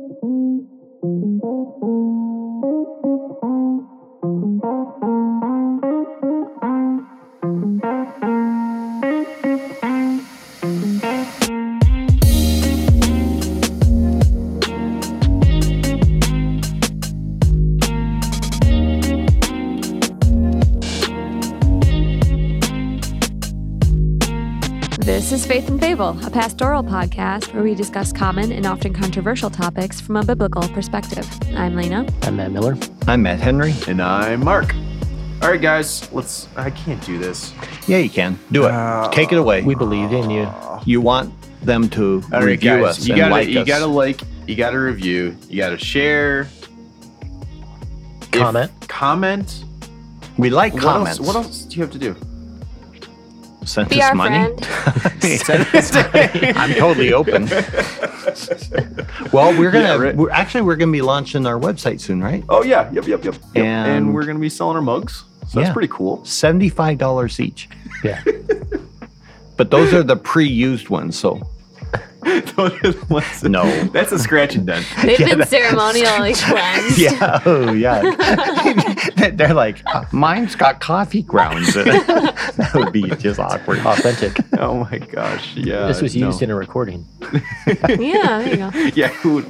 This is Faith and Fable, a pastoral podcast where we discuss common and often controversial topics from a biblical perspective. I'm Lena. I'm Matt Miller. I'm Matt Henry. And I'm Mark. All right, guys, let's. I can't do this. Yeah, you can. Do it. Uh, Take it away. We believe in you. you want them to All right, review guys, us you gotta, like you us. gotta like, you gotta review, you gotta share, If- Comment. comment. we like What comments. else, what else do you have to do? Send Be us our money. friend. I'm totally open. well, we're gonna. Yeah, right. we're, actually, we're gonna be launching our website soon, right? Oh yeah, yep, yep, yep. yep. And, And- we're gonna be selling our mugs, so Yeah. that's pretty cool. Seventy-five dollars each. Yeah. But those are the pre-used ones, so Those are the ones- No. that's a scratch and dent. They've been ceremonially cleansed. yeah, oh yeah. They're like, "Uh, mine's got coffee grounds. in it." that would be just awkward. Authentic. Oh my gosh, yeah. this was no. used in a recording. Yeah, there you go. Yeah, who would?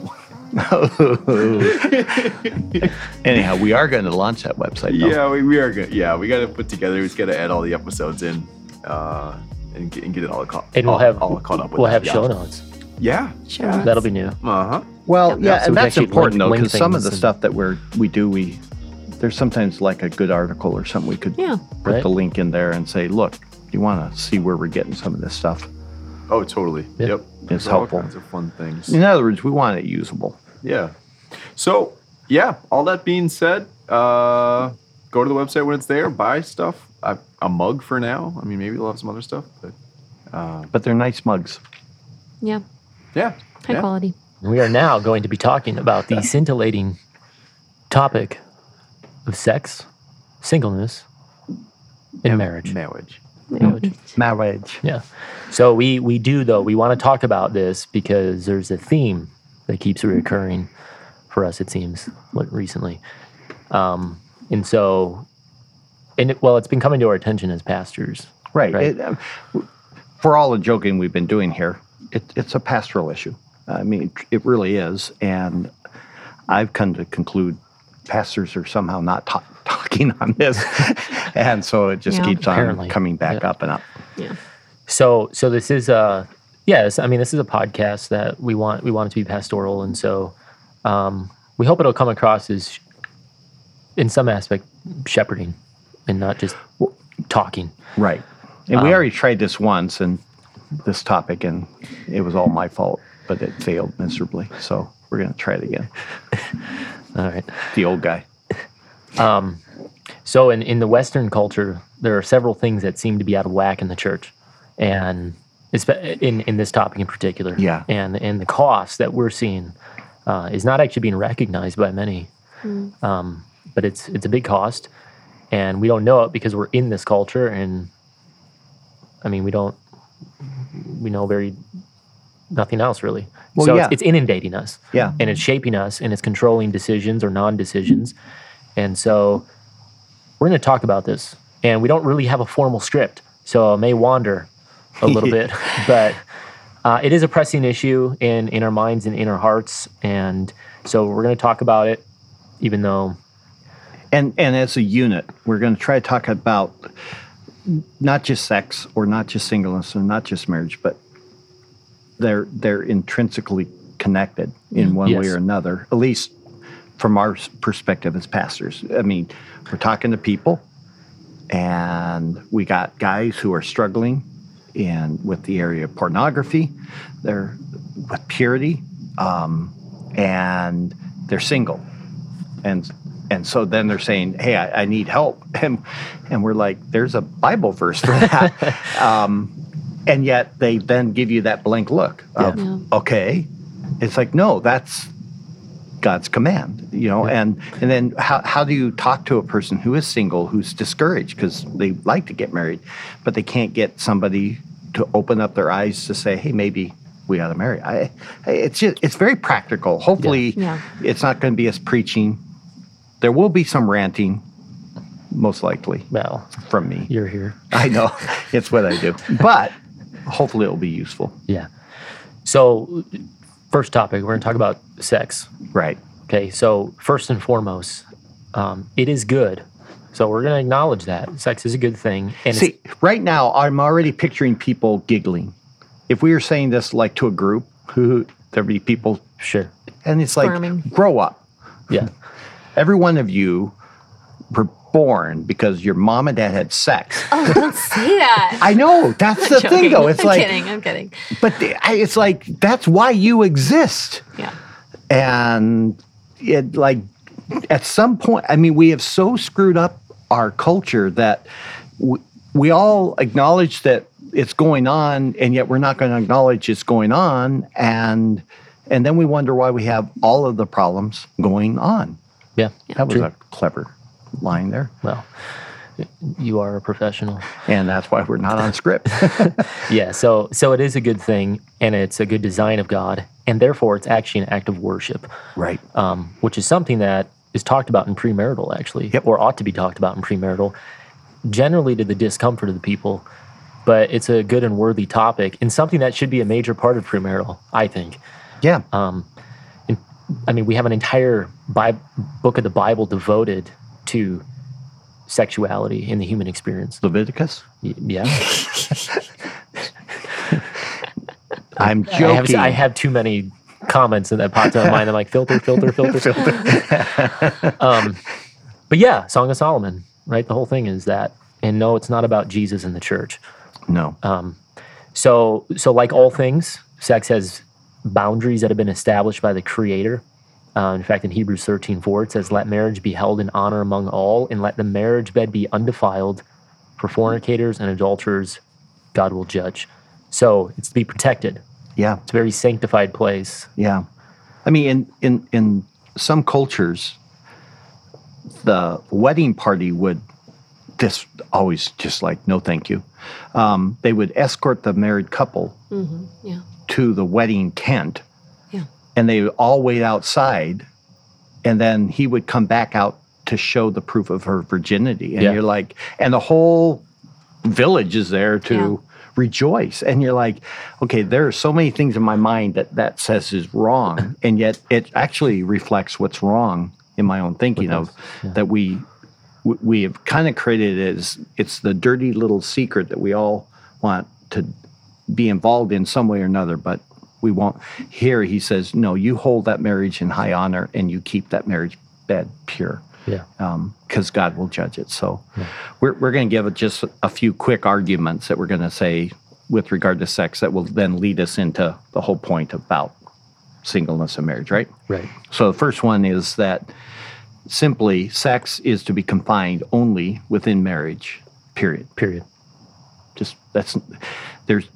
Anyhow, we are going to launch that website. Though. Yeah, we, we are good. Yeah, we got to put together. We just got to add all the episodes in, uh, and get, and get it all caught. And we'll all, have all caught up. With we'll that. have yeah. show notes. Yeah, Sure. yeah. That'll be new. Uh huh. Well, Yeah, yeah, so and that's important link- though, because some of the and- stuff that we're we do, we there's sometimes like a good article or something we could Yeah. put Right. the link in there and say, look, you want to see where we're getting some of this stuff. Oh, totally. Yeah. Yep. It's All helpful. kinds of fun things. In other words, we want it usable. Yeah. So, yeah, all that being said, uh, go to the website when it's there, buy stuff. A, a mug for now. I mean, maybe we'll have some other stuff, but uh, But they're nice mugs. Yeah. yeah. High yeah. quality. We are now going to be talking about the scintillating topic of sex, singleness, and marriage. Marriage. Marriage. Marriage. Yeah. So we we do though we want to talk about this because there's a theme that keeps reoccurring for us. It seems recently, um, and so, and it, well, it's been coming to our attention as pastors. Right. Right. It, uh, for all the joking we've been doing here, it, it's a pastoral issue. I mean, it really is. And I've come to conclude pastors are somehow not ta- talking on this. and so it just Yeah. keeps on Apparently. coming back Yeah. up and up. Yeah. So so this is uh yeah, this, I mean this is a podcast that we want we want it to be pastoral and so um we hope it'll come across as in some aspect shepherding and not just talking. Right. And we Um, already tried this once and this topic, and it was all my fault, but it failed miserably. So we're going to try it again. All right. The old guy. Um, so in, in the Western culture, there are several things that seem to be out of whack in the church, and in in this topic in particular. Yeah. And and the cost that we're seeing uh, is not actually being recognized by many, um, but it's it's a big cost, and we don't know it because we're in this culture, and I mean we don't we know very nothing else really. Well, so yeah. it's, it's inundating us Yeah. and it's shaping us and it's controlling decisions or non-decisions and so we're going to talk about this and we don't really have a formal script so it may wander a little bit but uh, it is a pressing issue in in our minds and in our hearts and so we're going to talk about it even though And and as a unit, we're going to try to talk about not just sex or not just singleness or not just marriage, but they're they're intrinsically connected in one way or another. At least from our perspective as pastors. I mean, we're talking to people, and we got guys who are struggling in with the area of pornography. They're with purity, um, and they're single and and so then they're saying hey I, I need help and and we're like there's a bible verse for that um, and yet they then give you that blank look of Yeah. okay it's like no that's god's command you know and and then how, how do you talk to a person who is single who's discouraged because they like to get married but they can't get somebody to open up their eyes to say hey maybe we ought to marry. I, I- it's just it's very practical. Hopefully, Yeah. it's not going to be us preaching. There will be some ranting, most likely Well, from me. you're here. I know it's what I do, but hopefully it will be useful. Yeah. So, first topic, we're going to talk about sex. Right. Okay. So, first and foremost, um, it is good. So, we're going to acknowledge that sex is a good thing. And See, right now I'm already picturing people giggling. If we were saying this like to a group, who there'd be people, it's sure. and it's like, Squirming. grow up. Yeah. Every one of you were born because your mom and dad had sex. Oh, don't say that. I know that's the thing, though. It's I'm like, kidding. I'm kidding. but it's like that's why you exist. Yeah. and it like at some point i mean we have so screwed up our culture that we, we all acknowledge that it's going on and yet we're not going to acknowledge it's going on and and then we wonder why we have all of the problems going on Yeah. that was True. a clever line there Well, you are a professional. and that's why we're not on script Yeah, so so it is a good thing, and it's a good design of God, and therefore it's actually an act of worship, right um, which is something that is talked about in premarital, actually, Yep. or ought to be talked about in premarital, generally to the discomfort of the people. But it's a good and worthy topic, and something that should be a major part of premarital, I think. yeah Um, I mean, we have an entire book of the Bible devoted to sexuality in the human experience. leviticus Y- Yeah, i'm I joking have, I have too many comments that popped up in my mind. I'm like, filter, filter, filter. um, but yeah, Song of Solomon, right? The whole thing is that. And no, it's not about Jesus and the church. no Um, so, so like all things, sex has boundaries that have been established by the Creator. Uh, in fact, in Hebrews 13, 4, it says, Let marriage be held in honor among all, and let the marriage bed be undefiled. For fornicators and adulterers, God will judge. So it's to be protected. yeah It's a very sanctified place. Yeah, I mean, in in in some cultures, the wedding party would this always just like no, thank you. Um, they would escort the married couple hmm Yeah. to the wedding tent, Yeah. and they would all wait outside, and then he would come back out to show the proof of her virginity, and Yeah. you're like, and the whole village is there to Yeah. rejoice, and you're like, okay, there are so many things in my mind that that says is wrong, and yet it actually reflects what's wrong in my own thinking of that we we- we have kind of created it as it's the dirty little secret that we all want to be involved in some way or another, but we won't. Here he says, no, you hold that marriage in high honor and you keep that marriage bed pure Yeah. Um, because God will judge it. So we're, we're going to give it just a few quick arguments that we're going to say with regard to sex that will then lead us into the whole point about singleness and marriage, right? Right. So the first one is that simply sex is to be confined only within marriage, period. Period. Just that's there's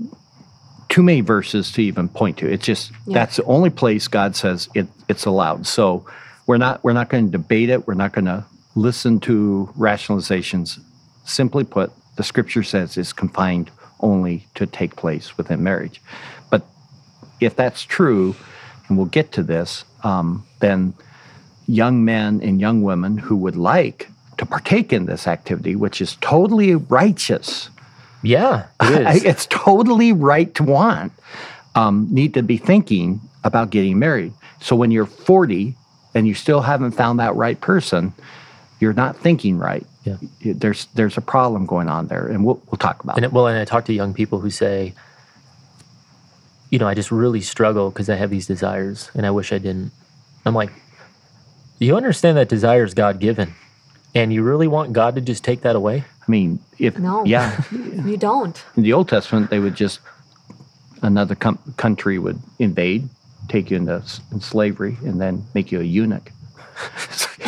too many verses to even point to. It's just Yeah. that's the only place God says it it's allowed. So we're not we're not going to debate it. We're not going to listen to rationalizations. Simply put, the scripture says it's confined only to take place within marriage. But if that's true, and we'll get to this, um, then young men and young women who would like to partake in this activity, which is totally righteous, Yeah, it is. it's totally right to want, um, need to be thinking about getting married. So when you're 40 and you still haven't found that right person, you're not thinking right. Yeah. There's there's a problem going on there, and we'll we'll talk about And it. it, well, and I talk to young people who say, you know, I just really struggle because I have these desires and I wish I didn't. I'm like, you understand that desire is God given, and you really want God to just take that away? I mean, if No. yeah, You don't. in the Old Testament, they would just another com- country would invade, take you into s- slavery, and then make you a eunuch.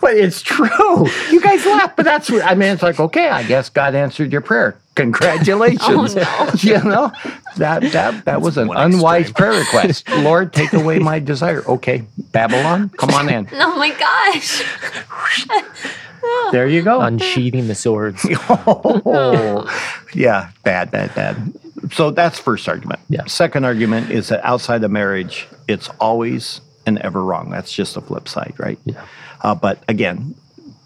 but it's true. You guys laugh, but that's what I mean. It's like okay, I guess God answered your prayer. Congratulations. Oh, you know that that that was an unwise extreme. prayer request. Lord, take away my desire. Okay, Babylon, come on in. Oh my gosh. There you go. Unsheathing the swords. oh, yeah, bad, bad, bad. So that's first argument. Yeah. Second argument is that outside of marriage, it's always and ever wrong. That's just the flip side, right? Yeah. Uh, but again,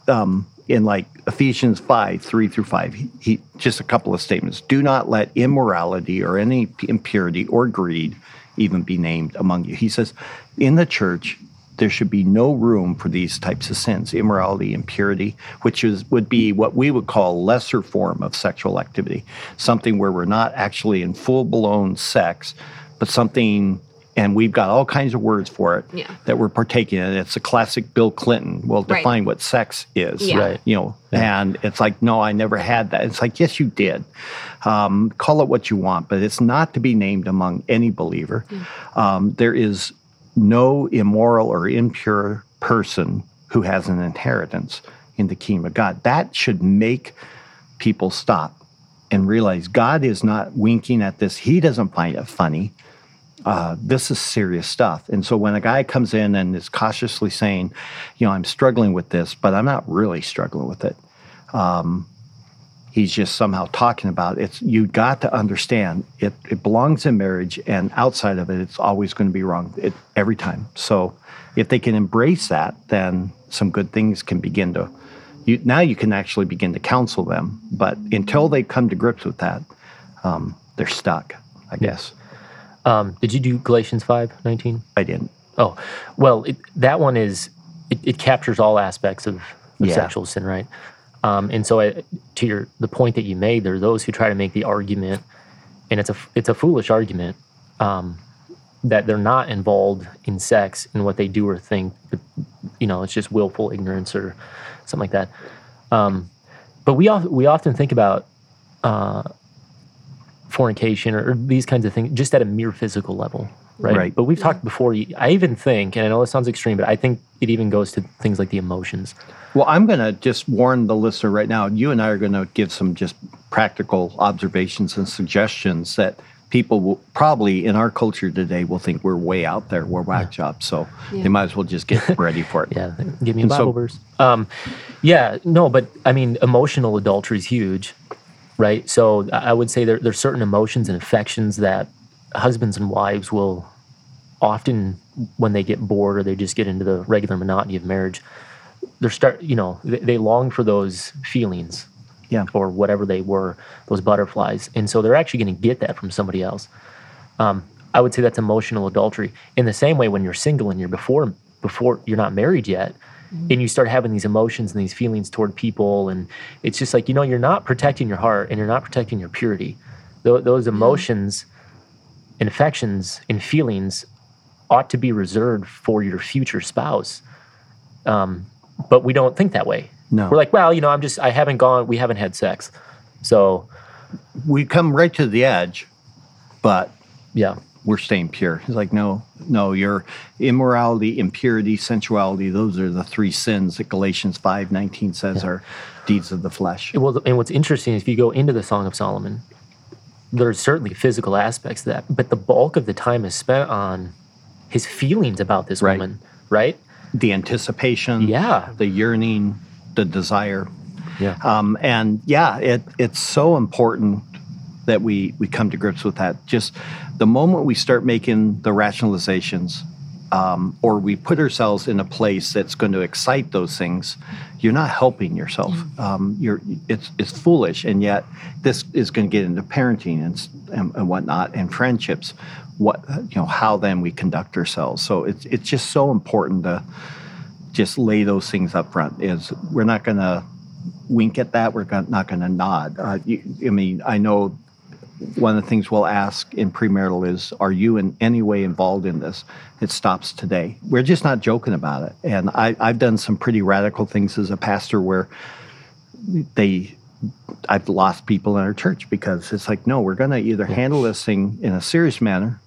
um, in like Ephesians 5, 3 through 5, he, just a couple of statements. Do not let immorality or any impurity or greed even be named among you. He says, in the church, there should be no room for these types of sins, immorality, impurity, which is would be what we would call lesser form of sexual activity, something where we're not actually in full blown sex, but something and we've got all kinds of words for it Yeah. that we're partaking in. It's a classic Bill Clinton will Right. define what sex is. Yeah. Right. You know, and it's like, no, I never had that. It's like, yes, you did. Um, call it what you want, but it's not to be named among any believer. Um, there is no immoral or impure person who has an inheritance in the kingdom of God. That should make people stop and realize God is not winking at this. He doesn't find it funny. Uh, this is serious stuff. And so when a guy comes in and is cautiously saying, you know, I'm struggling with this, but I'm not really struggling with it. Um, he's just somehow talking about it. it's you got to understand it, it belongs in marriage and outside of it it's always going to be wrong it, every time so if they can embrace that then some good things can begin to you, now you can actually begin to counsel them but until they come to grips with that um, they're stuck i guess Um, did you do Galatians five nineteen? i didn't Oh, well, it, that one is it, it captures all aspects of, of Yeah. sexual sin, right? Um, and so, I, to your the point that you made, there are those who try to make the argument, and it's a it's a foolish argument um, that they're not involved in sex and what they do or think. But, you know, it's just willful ignorance or something like that. Um, but we we often think about uh, fornication or, or these kinds of things just at a mere physical level, right? Right. But we've talked before. I even think, and I know this sounds extreme, but I think it even goes to things like the emotions. Well, I'm going to just warn the listener right now. You and I are going to give some just practical observations and suggestions that people will probably in our culture today will think we're way out there. We're whack jobs. So Yeah. they might as well just get ready for it. Yeah, give me a And so- verse. Um, yeah, no, but I mean, emotional adultery is huge, right? So I would say there, there's certain emotions and affections that husbands and wives will often, when they get bored or they just get into the regular monotony of marriage, they're start, you know, they, they long for those feelings, Yeah. or whatever they were, those butterflies, and so they're actually going to get that from somebody else. Um, I would say that's emotional adultery. In the same way, when you're single and you're before before you're not married yet, and you start having these emotions and these feelings toward people, and it's just like you know you're not protecting your heart and you're not protecting your purity. Tho- those emotions, and affections, and feelings ought to be reserved for your future spouse. Um, but we don't think that way. No. We're like, well, you know, I'm just I haven't gone, we haven't had sex, so We come right to the edge, but yeah. We're staying pure. He's like, no, no, your immorality, impurity, sensuality, those are the three sins that Galatians 5 19 says are deeds of the flesh. Well, and what's interesting is if you go into the Song of Solomon, there's certainly physical aspects to that, but the bulk of the time is spent on his feelings about this Right. woman, right? The anticipation, Yeah. the yearning, the desire. Yeah. Um, and yeah, it, it's so important that we, we come to grips with that. Just the moment we start making the rationalizations um, or we put ourselves in a place that's going to excite those things, you're not helping yourself. Um, you're, it's, it's foolish. And yet, this is going to get into parenting and, and, and whatnot and friendships. What, you know, how then we conduct ourselves. So it's, it's just so important to just lay those things up front is we're not going to wink at that we're not going to nod uh, you, i mean i know one of the things we'll ask in premarital is are you in any way involved in this it stops today we're just not joking about it and I, i've done some pretty radical things as a pastor where they i've lost people in our church because it's like no we're going to either handle this thing in a serious manner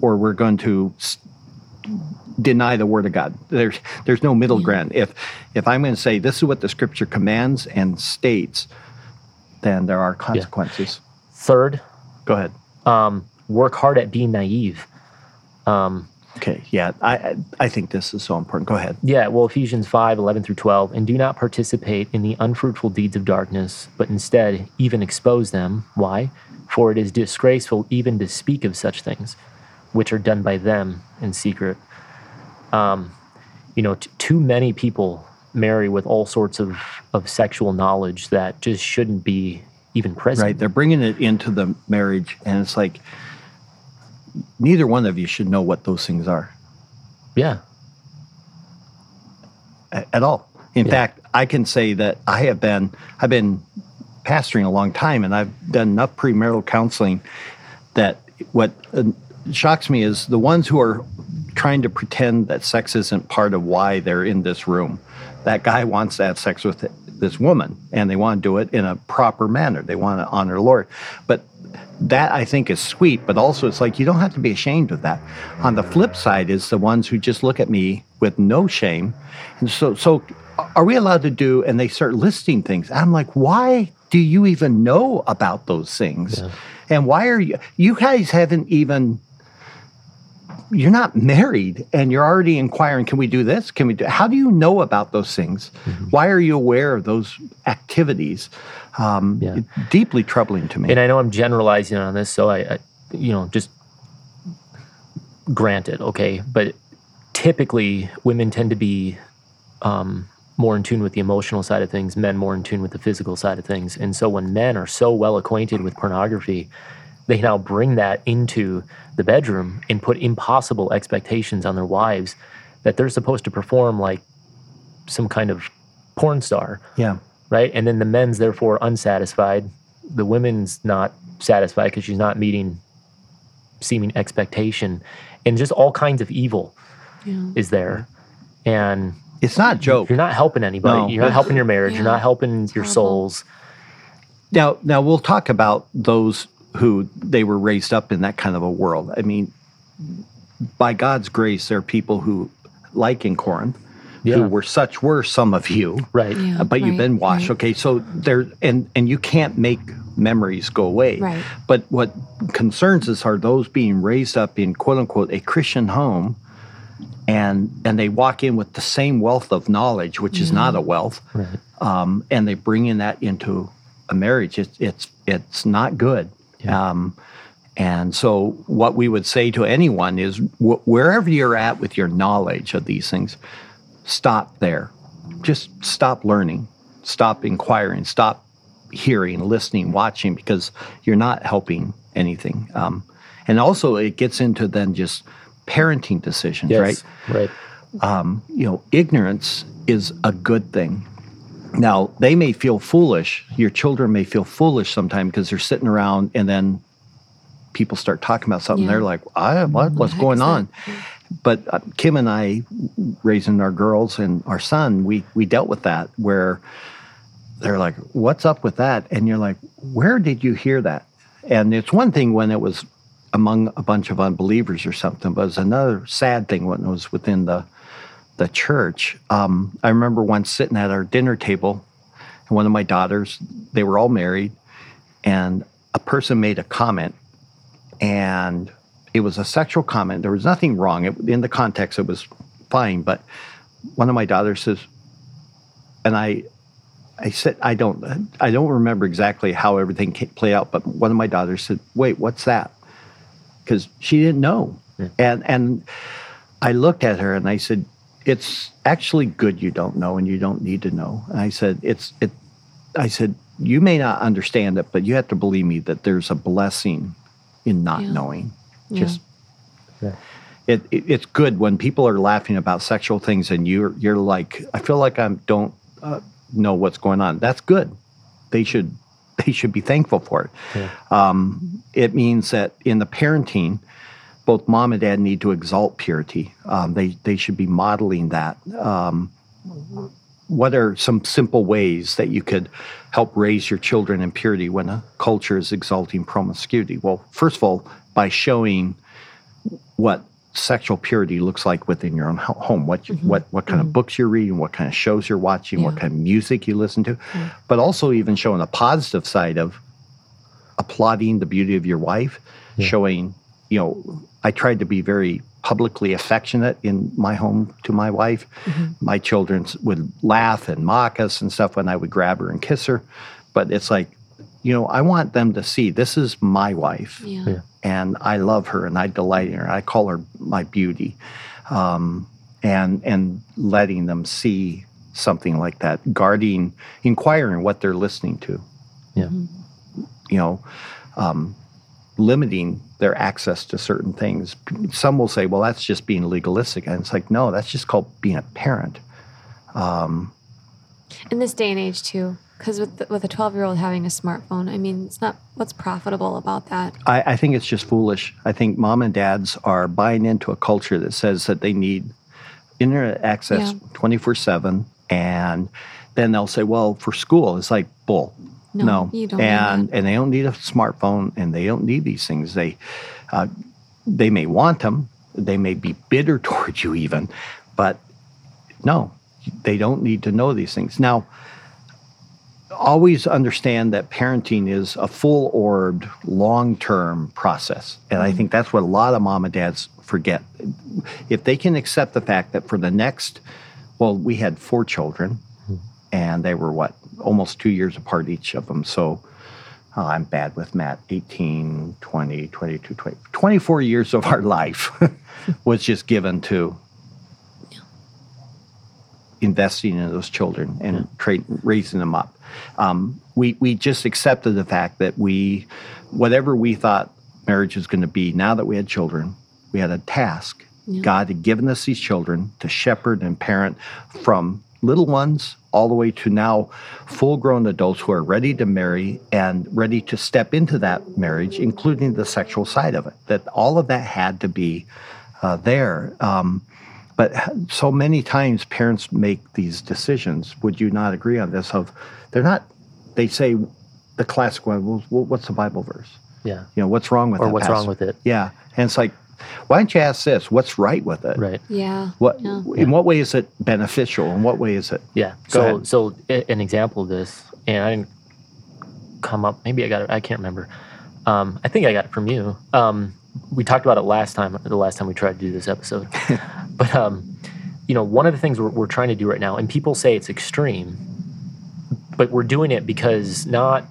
or we're going to s- deny the word of God. There's there's no middle mm-hmm. ground. If if I'm going to say this is what the scripture commands and states, then there are consequences. Third, Go ahead. um, work hard at being naive. Um, Okay. Yeah. I I- think this is so important. Go ahead. yeah, well, Ephesians 5 11 through 12. And do not participate in the unfruitful deeds of darkness, but instead even expose them. Why? for it is disgraceful even to speak of such things, which are done by them in secret. Um, you know, t- too many people marry with all sorts of, of sexual knowledge that just shouldn't be even present. Right. They're bringing it into the marriage, and it's like neither one of you should know what those things are Yeah. a- at all. In Yeah. fact, I can say that I have been I've been pastoring a long time, and I've done enough premarital counseling that what uh, shocks me is the ones who are trying to pretend that sex isn't part of why they're in this room. That guy wants to have sex with this woman, and they want to do it in a proper manner. They want to honor the Lord, but that I think is sweet, but also it's like you don't have to be ashamed of that. On the flip side is the ones who just look at me with no shame. And so so are we allowed to do and they start listing things. I'm like, why do you even know about those things? And why are you you guys haven't even you're not married and you're already inquiring can we do this? Can we do how do you know about those things? Why are you aware of those activities? Um, Yeah. deeply troubling to me. And I know I'm generalizing on this, so I, I you know, just granted, okay, but typically women tend to be um, more in tune with the emotional side of things, men more in tune with the physical side of things. And so when men are so well acquainted with pornography, they now bring that into the bedroom and put impossible expectations on their wives that they're supposed to perform like some kind of porn star yeah right? And then the men's therefore unsatisfied. The women's not satisfied because she's not meeting seeming expectation, and just all kinds of evil Yeah. is there. And it's not a joke you're not helping anybody. No, you're not helping your marriage. You're not helping your Horrible. souls. Now, now we'll talk about those who they were raised up in that kind of a world. I mean, by God's grace, there are people who, like in Corinth, Yeah. who were such were some of you, Right. Yeah. but you've been washed. right. Okay, so there, and and you can't make memories go away. Right. But what concerns us are those being raised up in quote unquote a Christian home, and and they walk in with the same wealth of knowledge, which is not a wealth, Right. um, and they bring in that into a marriage. It's it's it's not good. Yeah. Um, and so, what we would say to anyone is, wh- wherever you're at with your knowledge of these things, stop there. Just stop learning, stop inquiring, stop hearing, listening, watching, because you're not helping anything. Um, and also, it gets into then just parenting decisions, right? Yes. Right. you know, ignorance is a good thing. Now, they may feel foolish. Your children may feel foolish sometimes because they're sitting around and then people start talking about something. Yeah. They're like, I, what, what's going on? But uh, Kim and I, raising our girls and our son, we, we dealt with that where they're like, what's up with that? And you're like, where did you hear that? And it's one thing when it was among a bunch of unbelievers or something, but it's another sad thing when it was within the the church. Um, I remember once sitting at our dinner table, and one of my daughters, they were all married, and a person made a comment, and it was a sexual comment. There was nothing wrong. It, in the context, it was fine. But one of my daughters says, and I, I said, I don't, I don't remember exactly how everything played out. But one of my daughters said, "Wait, what's that?" Because she didn't know, and and I looked at her and I said, "It's actually good you don't know, and you don't need to know." And I said, "It's it." I said, "You may not understand it, but you have to believe me that there's a blessing in not Yeah. knowing. Just Yeah. it, it it's good when people are laughing about sexual things, and you're you're like, I feel like I don't uh, know what's going on. That's good. They should they should be thankful for it. Yeah. Um, it means that in the parenting, both mom and dad need to exalt purity. Um, they they should be modeling that. Um, what are some simple ways that you could help raise your children in purity when a culture is exalting promiscuity? Well, first of all, by showing what sexual purity looks like within your own home, what you, what what kind of books you're reading, what kind of shows you're watching, what kind of music you listen to, but also even showing a positive side of applauding the beauty of your wife, showing, you know, I tried to be very publicly affectionate in my home to my wife. My children would laugh and mock us and stuff when I would grab her and kiss her. But it's like, you know, I want them to see this is my wife Yeah. Yeah. and I love her and I delight in her. I call her my beauty, um, and and letting them see something like that, guarding, inquiring what they're listening to. Yeah. You know, um, limiting their access to certain things. Some will say, "Well, that's just being legalistic," and it's like, no, that's just called being a parent. Um, In this day and age, too, because with the, with a twelve year old having a smartphone, I mean, it's not what's profitable about that. I, I think it's just foolish. I think mom and dads are buying into a culture that says that they need internet access Yeah. 24 7. And then they'll say, well, for school, it's like bull. No, you don't and and they don't need a smartphone and they don't need these things. They uh, they may want them, they may be bitter towards you even, but no, they don't need to know these things. Now, always understand that parenting is a full orbed, long term process. And I think that's what a lot of mom and dads forget. If they can accept the fact that for the next, well, we had four children and they were what, almost two years apart each of them. So uh, I'm bad with math 18, 20, 22, 20, 24 years of our life was just given to investing in those children and tra- raising them up. Um, we, we just accepted the fact that we, whatever we thought marriage was going to be, now that we had children, we had a task. God had given us these children to shepherd and parent from little ones all the way to now full grown adults who are ready to marry and ready to step into that marriage, including the sexual side of it. That all of that had to be uh, there. Um, but so many times parents make these decisions. Would you not agree on this? Of they're not. They say the classic one. Well, what's the Bible verse? Yeah. You know, what's wrong with Or what's wrong with it? Yeah, and it's like, why don't you ask this? What's right with it? Right. Yeah. What Yeah. in what way is it beneficial? In what way is it? Yeah. Go So ahead. so an example of this, and I didn't come up. Maybe I got it. I can't remember. Um, I think I got it from you. Um, we talked about it last time. The last time we tried to do this episode, but um, you know, one of the things we're, we're trying to do right now, and people say it's extreme, but we're doing it because not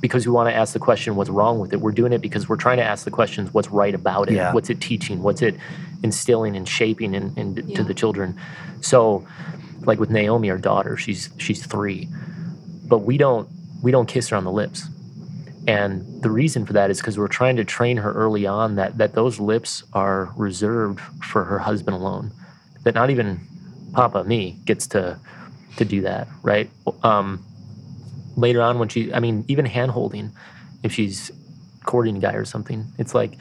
because we want to ask the question what's wrong with it. We're doing it because we're trying to ask the questions what's right about it. Yeah. What's it teaching? What's it instilling and shaping in, in, Yeah. to the children? So, like with Naomi, our daughter, she's she's three, but we don't we don't kiss her on the lips. And the reason for that is because we're trying to train her early on that that those lips are reserved for her husband alone. That not even Papa me gets to to do that, right? Um, later on when she, I mean, even hand holding, if she's courting a guy or something, it's like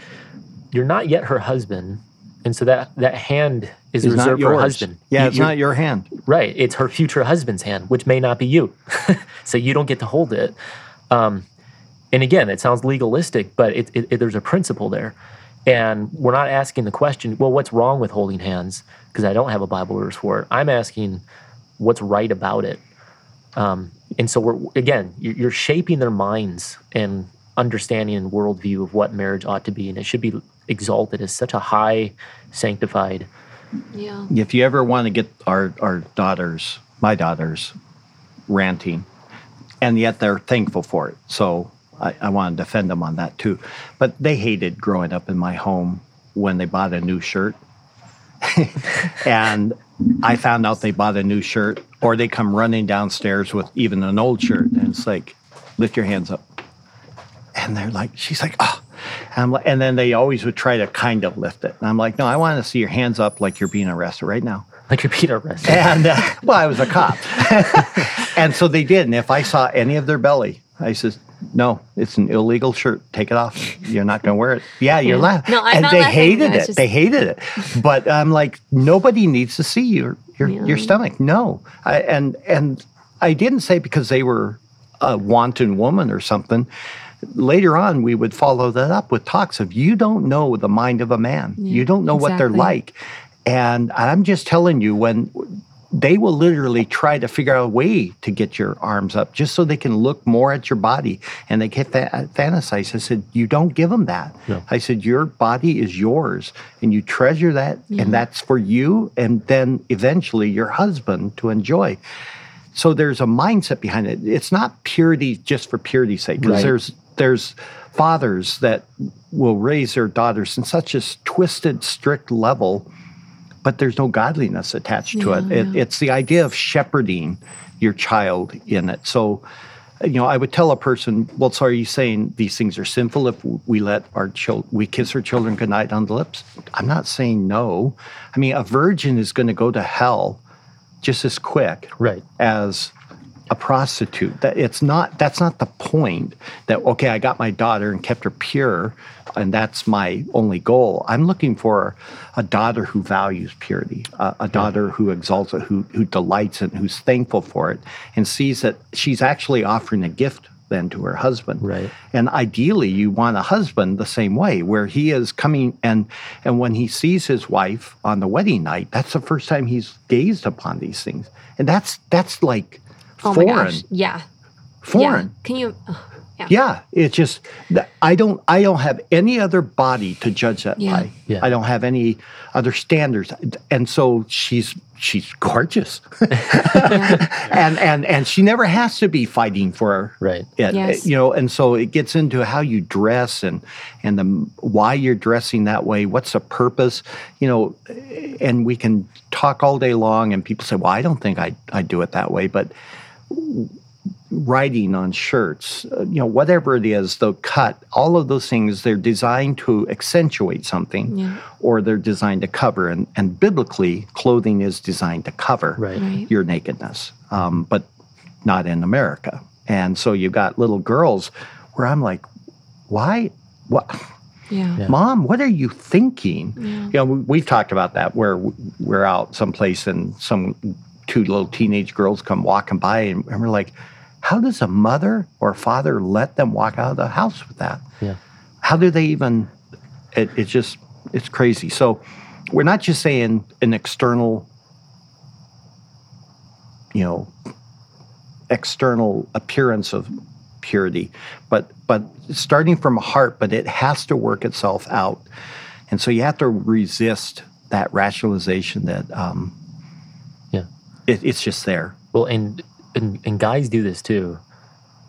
you're not yet her husband, and so that that hand is It's reserved for her husband. Yeah, You- it's not your hand. Right. It's her future husband's hand, which may not be you. so you don't get to hold it. Um, and again, it sounds legalistic, but it, it, it- there's a principle there. And we're not asking the question, well, what's wrong with holding hands? Because I don't have a Bible verse for it. I'm asking, what's right about it? Um, and so we're again, you're, you're shaping their minds and understanding and worldview of what marriage ought to be, and it should be exalted as such a high, sanctified. Yeah. If you ever want to get our, our daughters, my daughters, ranting, and yet they're thankful for it. So I, I want to defend them on that too. But they hated growing up in my home when they bought a new shirt. and I found out they bought a new shirt, or they come running downstairs with even an old shirt. And it's like, lift your hands up. And they're like, she's like, oh. And, I'm like, and then they always would try to kind of lift it. And I'm like, no, I want to see your hands up like you're being arrested right now. Like your Peter arrest. And uh, well, I was a cop. and so they did. And if I saw any of their belly, I says, no, it's an illegal shirt. Take it off. You're not going to wear it. Yeah, you're laughing. No, I'm and not they laughing. hated It's it. just- They hated it. But I'm like, nobody needs to see your your, your stomach. No. I, and and I didn't say because they were a wanton woman or something. Later on, we would follow that up with talks of you don't know the mind of a man. Yeah, you don't know what they're like. And I'm just telling you, when they will literally try to figure out a way to get your arms up just so they can look more at your body and they get that fantasize. I said, You don't give them that. No. I said, Your body is yours and you treasure that, and that's for you and then eventually your husband to enjoy. so there's a mindset behind it. It's not purity just for purity's sake, because Right. there's there's fathers that will raise their daughters in such a twisted, strict level, but there's no godliness attached to it. it. It's the idea of shepherding your child in it. So, you know, I would tell a person, well, so are you saying these things are sinful if we let our child we kiss our children goodnight on the lips? I'm not saying no. I mean, a virgin is going to go to hell just as quick Right. as a prostitute. That it's not that's not the point that okay, I got my daughter and kept her pure and that's my only goal. I'm looking for a daughter who values purity, a, a daughter who exalts it, who who delights in, it, who's thankful for it and sees that she's actually offering a gift then to her husband. Right. And ideally you want a husband the same way where he is coming and and when he sees his wife on the wedding night, that's the first time he's gazed upon these things. And that's that's like Oh foreign. my gosh. Yeah. Foreign. Yeah. Can you? ugh, yeah. Yeah, it's just I don't I don't have any other body to judge that Yeah. by. Yeah. I don't have any other standards, and so she's she's gorgeous, and and and she never has to be fighting for her. Right. it, Yes. you know. And so it gets into how you dress and and the why you're dressing that way. What's the purpose, you know? And we can talk all day long, and people say, "Well, I don't think I I do it that way," but writing on shirts, uh, you know, whatever it is, the cut, all of those things, they're designed to accentuate something Yeah. or they're designed to cover. And, and biblically, clothing is designed to cover Right. Right. your nakedness, um, but not in America. And so you've got little girls where I'm like, why? What? Yeah. Yeah. Mom, what are you thinking? Yeah. You know, we- we've talked about that where we're out someplace and some two little teenage girls come walking by and, and we're like, how does a mother or father let them walk out of the house with that? Yeah. How do they even? It, it's just it's crazy. So we're not just saying an external, you know, external appearance of purity, but but starting from a heart, but it has to work itself out, and so you have to resist that rationalization that um, Yeah. it, it's just there. Well, and, and and guys do this too.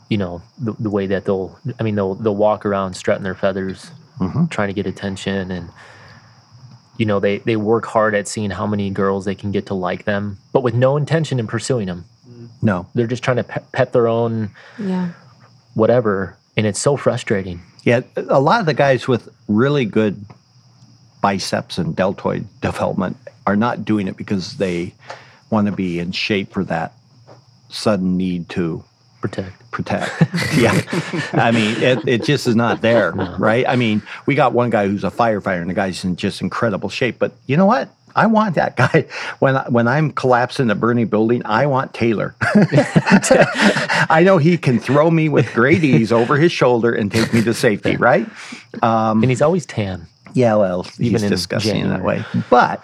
You know, the, the way that they'll, I mean, they'll they'll walk around strutting their feathers, Mhm. trying to get attention, and you know, they they work hard at seeing how many girls they can get to like them, but with no intention in pursuing them. No, They're just trying to pet, pet their own Yeah. whatever, and it's so frustrating. Yeah, a lot of the guys with really good biceps and deltoid development are not doing it because they want to be in shape for that sudden need to Protect. protect. yeah. I mean, it, it just is not there, right? I mean, we got one guy who's a firefighter and the guy's in just incredible shape, but you know what? I want that guy when when I'm collapsing a burning building. I want Taylor. I know he can throw me with great ease over his shoulder and take me to safety, right? Um, and he's always tan. Yeah, well, Even in disgusting in that way. But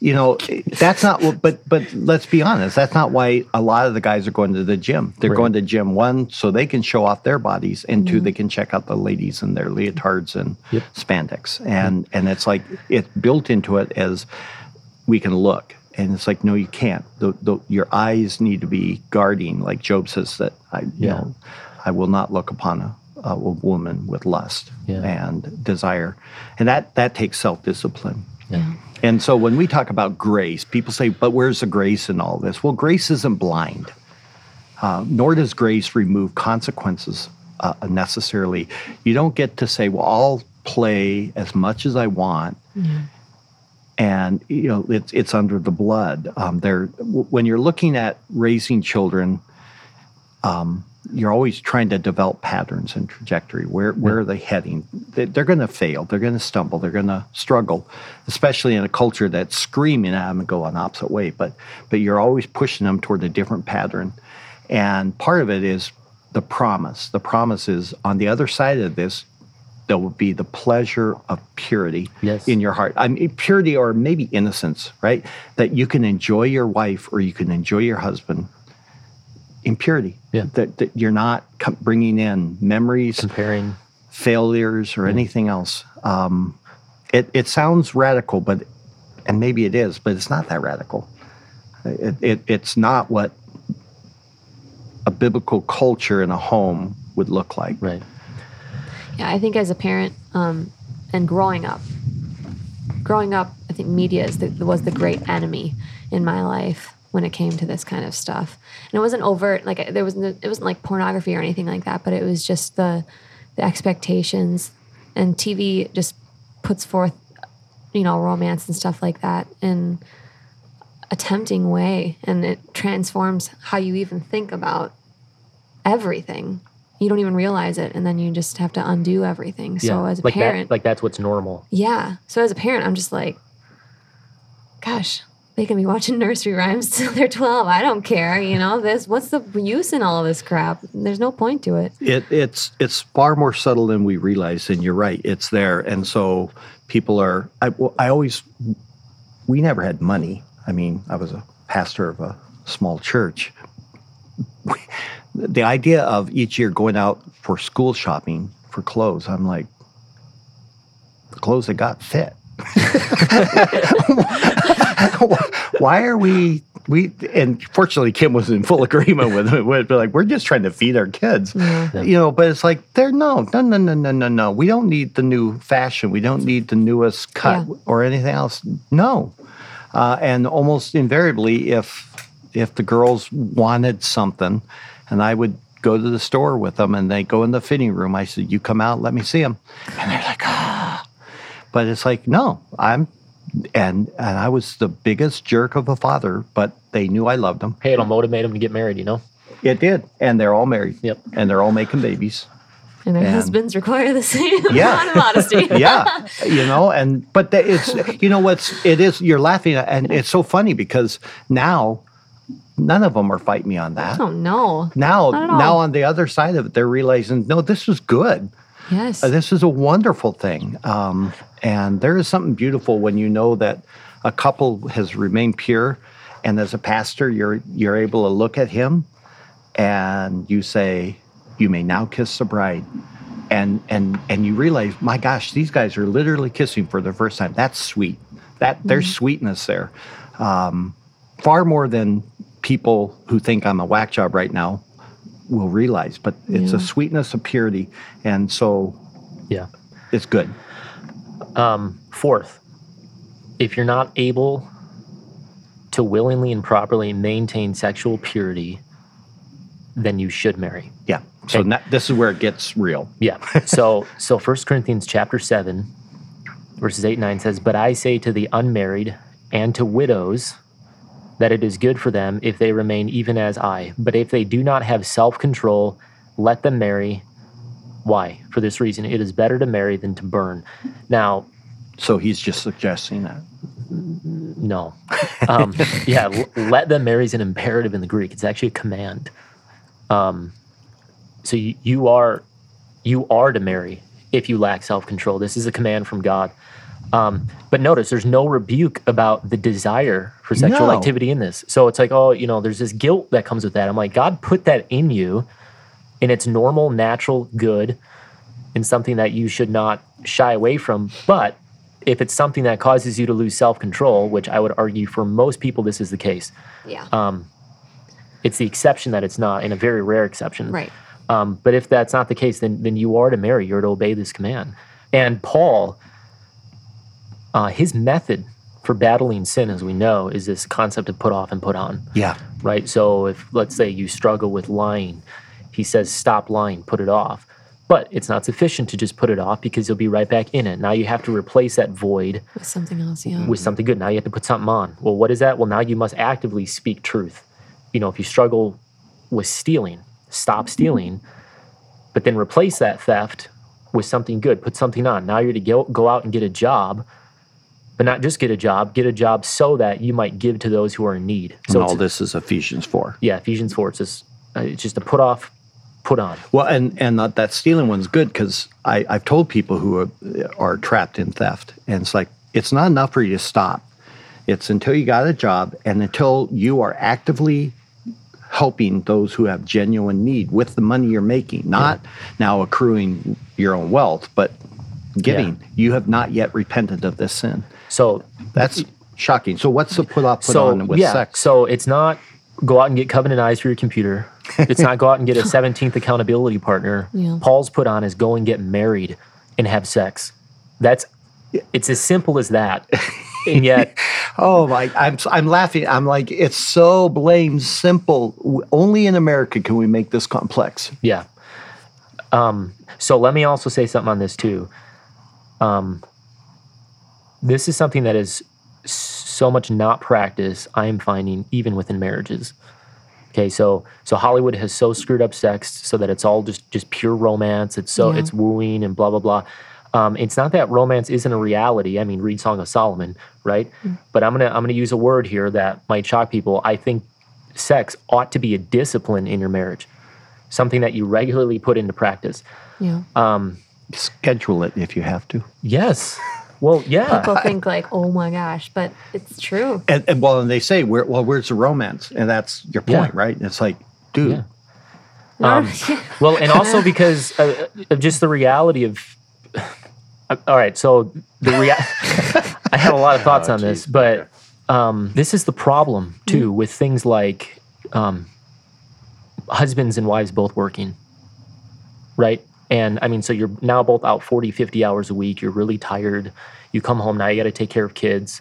you know, that's not. what- But but let's be honest. That's not why a lot of the guys are going to the gym. They're Right. going to gym one so they can show off their bodies, and two mm-hmm. they can check out the ladies in their leotards and Yep. spandex. And and it's like it's built into it as we can look. And it's like, no, you can't. The, the, your eyes need to be guarding, like Job says that I, you Yeah. know, I will not look upon a, a woman with lust Yeah. and desire, and that that takes self discipline. Yeah. And so when we talk about grace, people say, "But where's the grace in all this?" Well, grace isn't blind, uh, nor does grace remove consequences uh, necessarily. You don't get to say, "Well, I'll play as much as I want." and you know it's it's under the blood. Um, there, w- when you're looking at raising children, um, you're always trying to develop patterns and trajectory. Where where are they heading? They, they're going to fail. They're going to stumble. They're going to struggle, especially in a culture that's screaming at them and go an opposite way. But but you're always pushing them toward a different pattern, and part of it is the promise. The promise is on the other side of this. There will be the pleasure of purity Yes. in your heart. I mean, purity or maybe innocence, right? That you can enjoy your wife or you can enjoy your husband in purity. Yeah. That, that you're not bringing in memories, Comparing. failures, or anything else. Um, it, it sounds radical, but and maybe it is, but it's not that radical. It, it, it's not what a biblical culture in a home would look like. Right. Yeah, I think as a parent um, and growing up, growing up, I think media is the, was the great enemy in my life when it came to this kind of stuff. And it wasn't overt, like there was, no, it wasn't like pornography or anything like that, but it was just the the expectations. And TV just puts forth, you know, romance and stuff like that in a tempting way, and it transforms how you even think about everything. You don't even realize it, and then you just have to undo everything. So as a like parent, that, like that's what's normal. yeah. So as a parent, I'm just like, gosh, they can be watching nursery rhymes till they're 12. I don't care. You know, this, what's the use in all of this crap? There's no point to it. It, it's it's far more subtle than we realize, and you're right, it's there. And so people are. I, I always. We never had money. I mean, I was a pastor of a small church. The idea of each year going out for school shopping for clothes, I'm like, the clothes that got fit. Why are we we and fortunately Kim was in full agreement with it. Be like, we're just trying to feed our kids. You know, but it's like they're no, no, no, no, no, no, no. We don't need the new fashion. We don't need the newest cut Yeah. or anything else. No. Uh, and almost invariably if if the girls wanted something and I would go to the store with them and they go in the fitting room, I said, You come out, let me see them. And they're like, ah. But it's like, no, I'm and and I was the biggest jerk of a father, but they knew I loved them. Hey, it'll motivate them to get married. You know. It did, and they're all married. Yep. and they're all making babies. And their And- husbands require the same Yeah. amount of modesty. Yeah, you know, and but the, it's you know what's it is. You're laughing, and it's so funny because now none of them are fighting me on that. Oh, no. Now, Not at all. now on the other side of it, they're realizing no, this is good. Yes. Uh, This is a wonderful thing. Um, and there is something beautiful when you know that a couple has remained pure. And as a pastor, you're, you're able to look at him and you say, You may now kiss the bride. And, and, and you realize, my gosh, these guys are literally kissing for the first time. That's sweet. That There's sweetness there. Um, far more than people who think I'm a whack job right now will realize. But it's a sweetness of purity. And so Yeah. it's good. Um, fourth, if you're not able to willingly and properly maintain sexual purity, then you should marry. Yeah. So na- this is where it gets real. Yeah. So so First Corinthians chapter seven, verses eight and nine says, But I say to the unmarried and to widows that it is good for them if they remain even as I. But if they do not have self control, let them marry. Why? For this reason, it is better to marry than to burn. Now, So he's just suggesting that. no. Um, yeah, l- let them marry is an imperative in the Greek. It's actually a command. Um, so you, you are you are to marry if you lack self control. This is a command from God. Um, but notice there's no rebuke about the desire for sexual No. activity in this. So it's like, oh, you know, there's this guilt that comes with that. I'm like, God put that in you, and it's normal, natural, good, and something that you should not shy away from. But if it's something that causes you to lose self control, which I would argue for most people this is the case, yeah. um, it's the exception that it's not, and a very rare exception. right. Um, but if that's not the case, then then you are to marry. You're to obey this command. And Paul, uh, his method for battling sin, as we know, is this concept of put off and put on. Yeah. Right. So if let's say you struggle with lying, he says stop lying, put it off. But it's not sufficient to just put it off because you'll be right back in it. Now you have to replace that void With something else, yeah. with something good. Now you have to put something on. Well, what is that? Well, now you must actively speak truth. You know, if you struggle with stealing, stop stealing, but then replace that theft with something good. Put something on. Now you're to go, go out and get a job, but not just get a job, get a job so that you might give to those who are in need. So and all this is Ephesians 4. yeah, Ephesians 4, it's just, uh, it's just to put off, put on. Well, and and that, that stealing one's good because I I've told people who are, are trapped in theft, and it's like it's not enough for you to stop. It's until you got a job and until you are actively helping those who have genuine need with the money you're making, not now accruing your own wealth, but giving. You have not yet repented of this sin. So That's shocking. So what's the put off, put so on with yeah, sex? so it's not go out and get covenant eyes for your computer. It's not go out and get a 17th accountability partner. Yeah. Paul's put on is go and get married and have sex. That's it's as simple as that. And yet, Oh my! I'm I'm laughing. I'm like, it's so blame simple. Only in America can we make this complex. yeah. Um, so let me also say something on this too. Um, this is something that is so much not practice. I am finding even within marriages. Okay, so so Hollywood has so screwed up sex so that it's all just just pure romance. It's so Yeah. it's wooing and blah blah blah. Um, it's not that romance isn't a reality. I mean, read Song of Solomon, right? But I'm gonna I'm gonna use a word here that might shock people. I think sex ought to be a discipline in your marriage, something that you regularly put into practice. Yeah. Um, Schedule it if you have to. yes. Well, yeah. People think like, oh my gosh, but it's true. And, and well, and they say, where, well, where's the romance? And that's your Yeah. point, right? It's like, dude, Yeah. Um, well, and also because uh, of just the reality of. uh, all right, so the rea- I have a lot of thoughts Oh, on this, but um, this is the problem too with things like um, husbands and wives both working, right? And I mean, so you're now both out 40, 50 hours a week. You're really tired. You come home now, you got to take care of kids.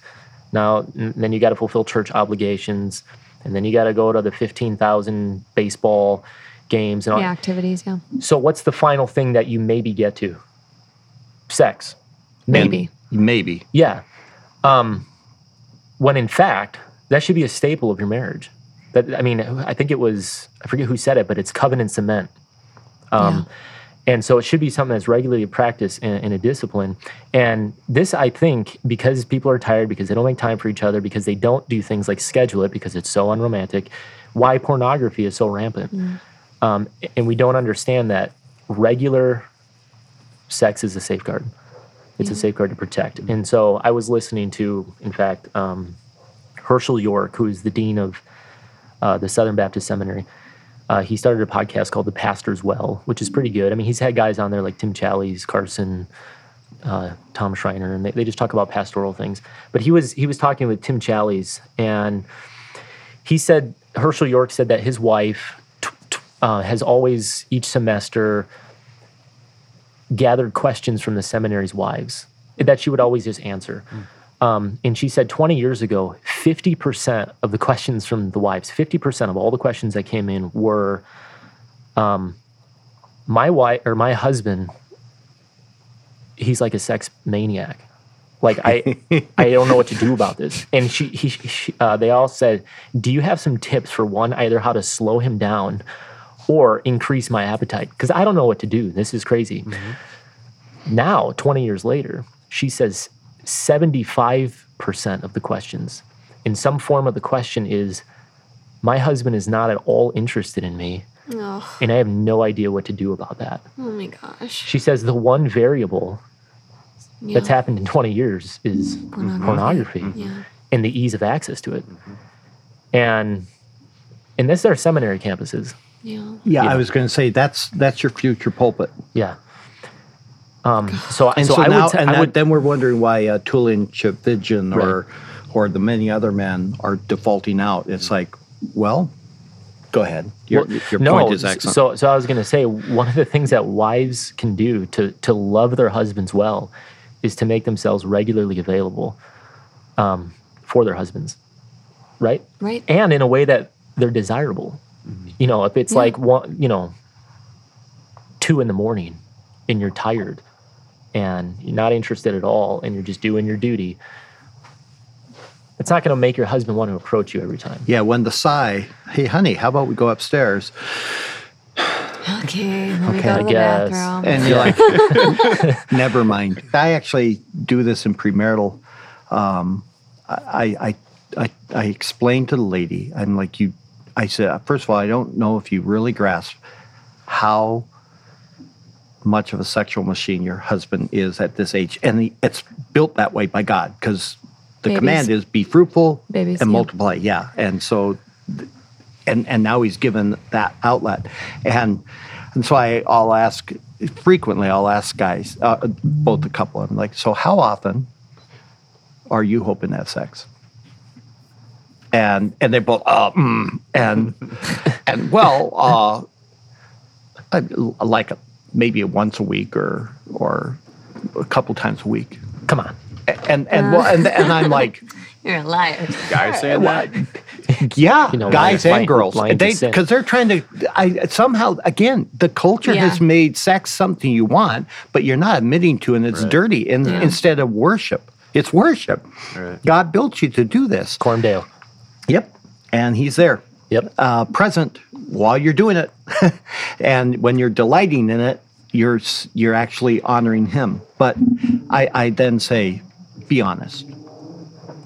Now, n- then you got to fulfill church obligations. And then you got to go to the 15,000 baseball games and all. yeah, activities. Yeah. So, what's the final thing that you maybe get to? Sex. Maybe. maybe. Yeah. Um, when in fact, that should be a staple of your marriage. That I mean, I think it was I forget who said it, but it's covenant cement. Um, And so it should be something that's regularly practiced in, in a discipline. And this, I think, because people are tired, because they don't make time for each other, because they don't do things like schedule it, because it's so unromantic, why pornography is so rampant. Um, and we don't understand that regular sex is a safeguard. It's a safeguard to protect. And so I was listening to, in fact, um, Hershael York, who is the dean of uh, the Southern Baptist Seminary. Uh, he started a podcast called The Pastor's Well, which is pretty good. I mean, he's had guys on there like Tim Challies, Carson, uh, Tom Schreiner, and they, they just talk about pastoral things. But he was he was talking with Tim Challies, and he said Hershael York said that his wife t- t- uh, has always each semester gathered questions from the seminary's wives that she would always just answer. Um, and she said 20 years ago, 50% of the questions from the wives, 50% of all the questions that came in were, um, my wife or my husband, he's like a sex maniac. Like I, I don't know what to do about this. And she, he, she, uh, they all said, "Do you have some tips for one, either how to slow him down, or increase my appetite? Because I don't know what to do. This is crazy." Now, 20 years later, she says 75% of the questions in some form of the question is, "My husband is not at all interested in me, Oh, and I have no idea what to do about that." oh my gosh. She says the one variable Yeah. that's happened in 20 years is Pornography. pornography, Yeah. and the ease of access to it. And and this is our seminary campuses. Yeah. Yeah, Yeah. I was going to say that's that's your future pulpit. Yeah. Um, so, And so, so, I now, would, t- and I that, would then we're wondering why uh, Tullian Tchividjian Right. or or the many other men are defaulting out. It's like, well, go ahead. Your, Well, your no, point is excellent. So, so I was going to say one of the things that wives can do to to love their husbands well is to make themselves regularly available um, for their husbands, right? Right. And in a way that they're desirable. You know, if it's Yeah. like one, you know, two in the morning, and you're tired, and you're not interested at all, and you're just doing your duty. It's not going to make your husband want to approach you every time. yeah, when the sigh, hey, honey, how about we go upstairs? Okay. Let me Okay, go I to the guess. bathroom. And you're like, never mind. I actually do this in premarital. Um, I, I, I, I explained to the lady, I'm like, you, I said, first of all, I don't know if you really grasp how much of a sexual machine your husband is at this age. And the, it's built that way by God because the Babies. command is be fruitful Babies, and yeah. multiply. Yeah. And so and and now he's given that outlet and and so I, i'll ask frequently i'll ask guys uh, both the couple i'm like so how often are you hoping to have sex and and they both uh, mm, and and well, uh, I, like maybe once a week or or a couple times a week, Come on. And and well, and, and I'm like. You're a liar. Guys saying that. Yeah, You know, guys blind- and girls. blind They because they're trying to. I somehow again the culture Yeah. has made sex something you want, but you're not admitting to, and it's Right. dirty. And Yeah. instead of worship, it's worship. Right. God built you to do this. Corndale. Yep, and He's there, Yep. uh, present while you're doing it, and when you're delighting in it, you're you're actually honoring Him. But I, I then say, be honest.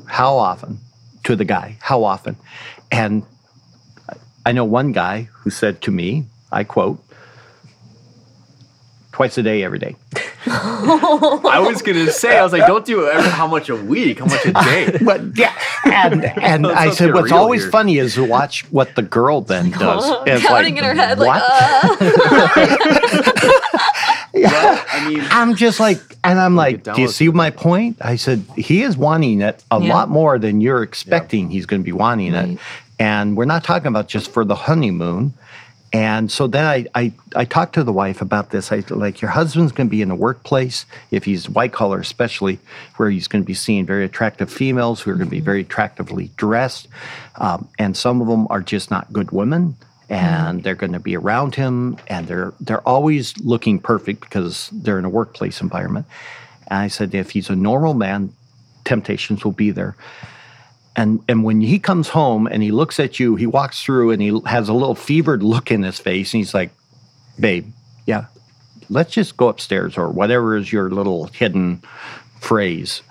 How often to the guy? How often? And I know one guy who said to me, I quote, twice a day, every day. I was gonna say, I was like, don't do every, how much a week, how much a day. But yeah, and and I said, what's always here." funny is to watch what the girl then does. It's Counting like, in her head, what? like, uh, But, I mean, I'm just like, and I'm like, do you see my point? I said, he is wanting it a Yeah. lot more than you're expecting he's going to be wanting Right. it. And we're not talking about just for the honeymoon. And so then I, I, I talked to the wife about this. I like, your husband's going to be in the workplace, if he's white collar, especially, where he's going to be seeing very attractive females who are going to be very attractively dressed. Um, and some of them are just not good women and they're going to be around him and they're they're always looking perfect because they're in a workplace environment. And i said if he's a normal man temptations will be there. And and when he comes home and he looks at you he walks through and he has a little fevered look in his face and he's like babe yeah let's just go upstairs or whatever is your little hidden phrase.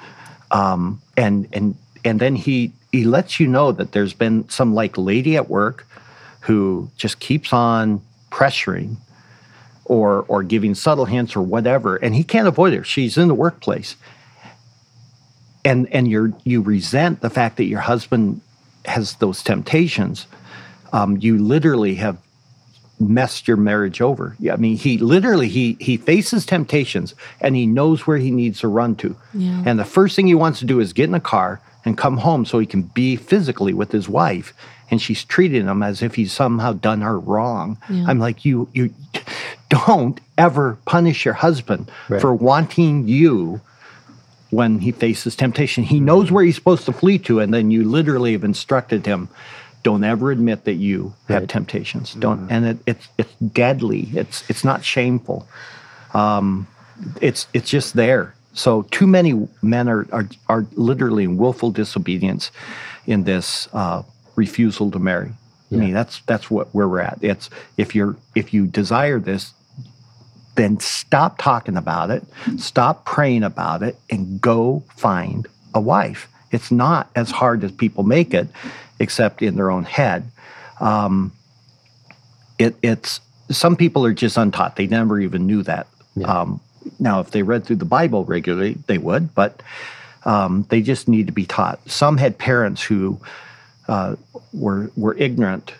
Um, and and and then he he lets you know that there's been some like lady at work who just keeps on pressuring or or giving subtle hints or whatever and he can't avoid her. She's in the workplace. And and you're you resent the fact that your husband has those temptations. Um, you literally have messed your marriage over. Yeah, i mean he literally he he faces temptations and he knows where he needs to run to. Yeah. and the first thing he wants to do is get in a car and come home so he can be physically with his wife and she's treating him as if he's somehow done her wrong Yeah. i'm like you you don't ever punish your husband Right. for wanting you when he faces temptation. He knows where he's supposed to flee to, and then you literally have instructed him. Don't ever admit that you have temptations. Don't, and it, it's it's deadly. It's it's not shameful. Um, it's it's just there. So too many men are are, are literally in willful disobedience in this uh, refusal to marry. I mean that's that's what where we're at. It's if you're if you desire this, then stop talking about it, stop praying about it, and go find a wife. It's not as hard as people make it, except in their own head. Um, it, it's some people are just untaught; they never even knew that. Um, now, if they read through the Bible regularly, they would, but um, they just need to be taught. Some had parents who uh, were were ignorant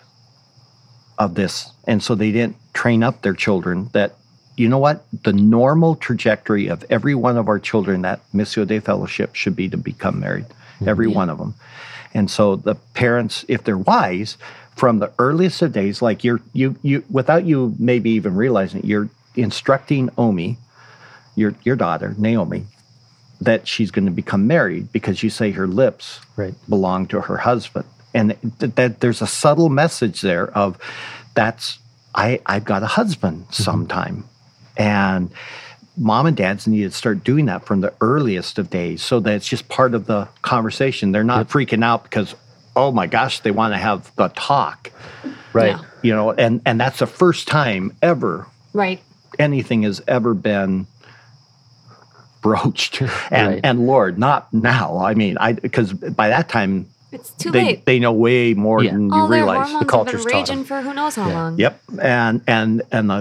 of this, and so they didn't train up their children that you know what the normal trajectory of every one of our children at Missio Dei Fellowship should be to become married, every one of them. And so the parents, if they're wise, from the earliest of days, like you're you you without you maybe even realizing it, you're instructing Omi, your your daughter Naomi, that she's going to become married because you say her lips Right. belong to her husband, and th- that there's a subtle message there of that's I I've got a husband mm-hmm. sometime, and mom and dads need to start doing that from the earliest of days so that it's just part of the conversation. They're not freaking out because oh my gosh they want to have the talk, Right. Yeah. you know, and and that's the first time ever right. anything has ever been broached and Right. and lord not now i mean i because by that time It's too they late. they know way more Yeah. than you All their realize hormones have culture's been raging for who knows how Yeah. long. Yep, and and and the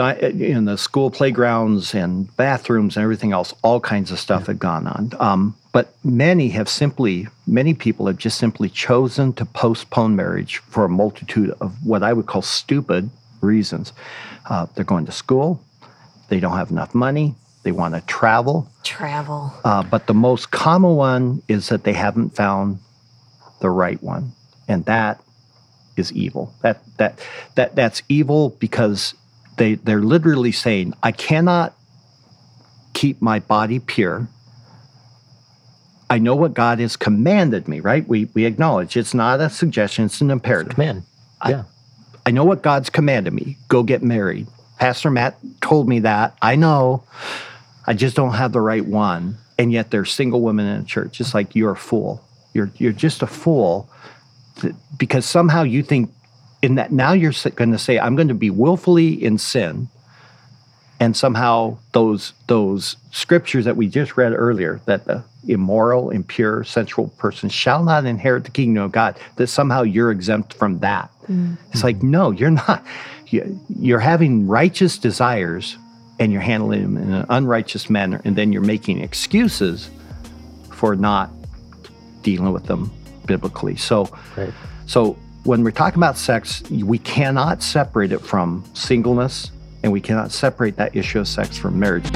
di- in the school playgrounds and bathrooms and everything else, all kinds of stuff had gone on. Um, but many have simply, many people have just simply chosen to postpone marriage for a multitude of what I would call stupid reasons. Uh, they're going to school, they don't have enough money, they want to travel, Travel. uh, but the most common one is that they haven't found the right one. And that is evil. That that that that's evil because they they're literally saying, I cannot keep my body pure. I know what God has commanded me, right? We we acknowledge it's not a suggestion, it's an imperative. Man. Yeah. I know what God's commanded me. Go get married. Pastor Matt told me that. I know. I just don't have the right one. And yet there's single women in the church. It's like you're a fool. You're you're just a fool because somehow you think in that now you're going to say I'm going to be willfully in sin. And somehow those those scriptures that we just read earlier that the immoral, impure, sensual person shall not inherit the kingdom of God, that somehow you're exempt from that. Mm. It's like, no, you're not. You're having righteous desires and you're handling them in an unrighteous manner, and then you're making excuses for not dealing with them biblically. So, Right. so when we're talking about sex, we cannot separate it from singleness, and we cannot separate that issue of sex from marriage.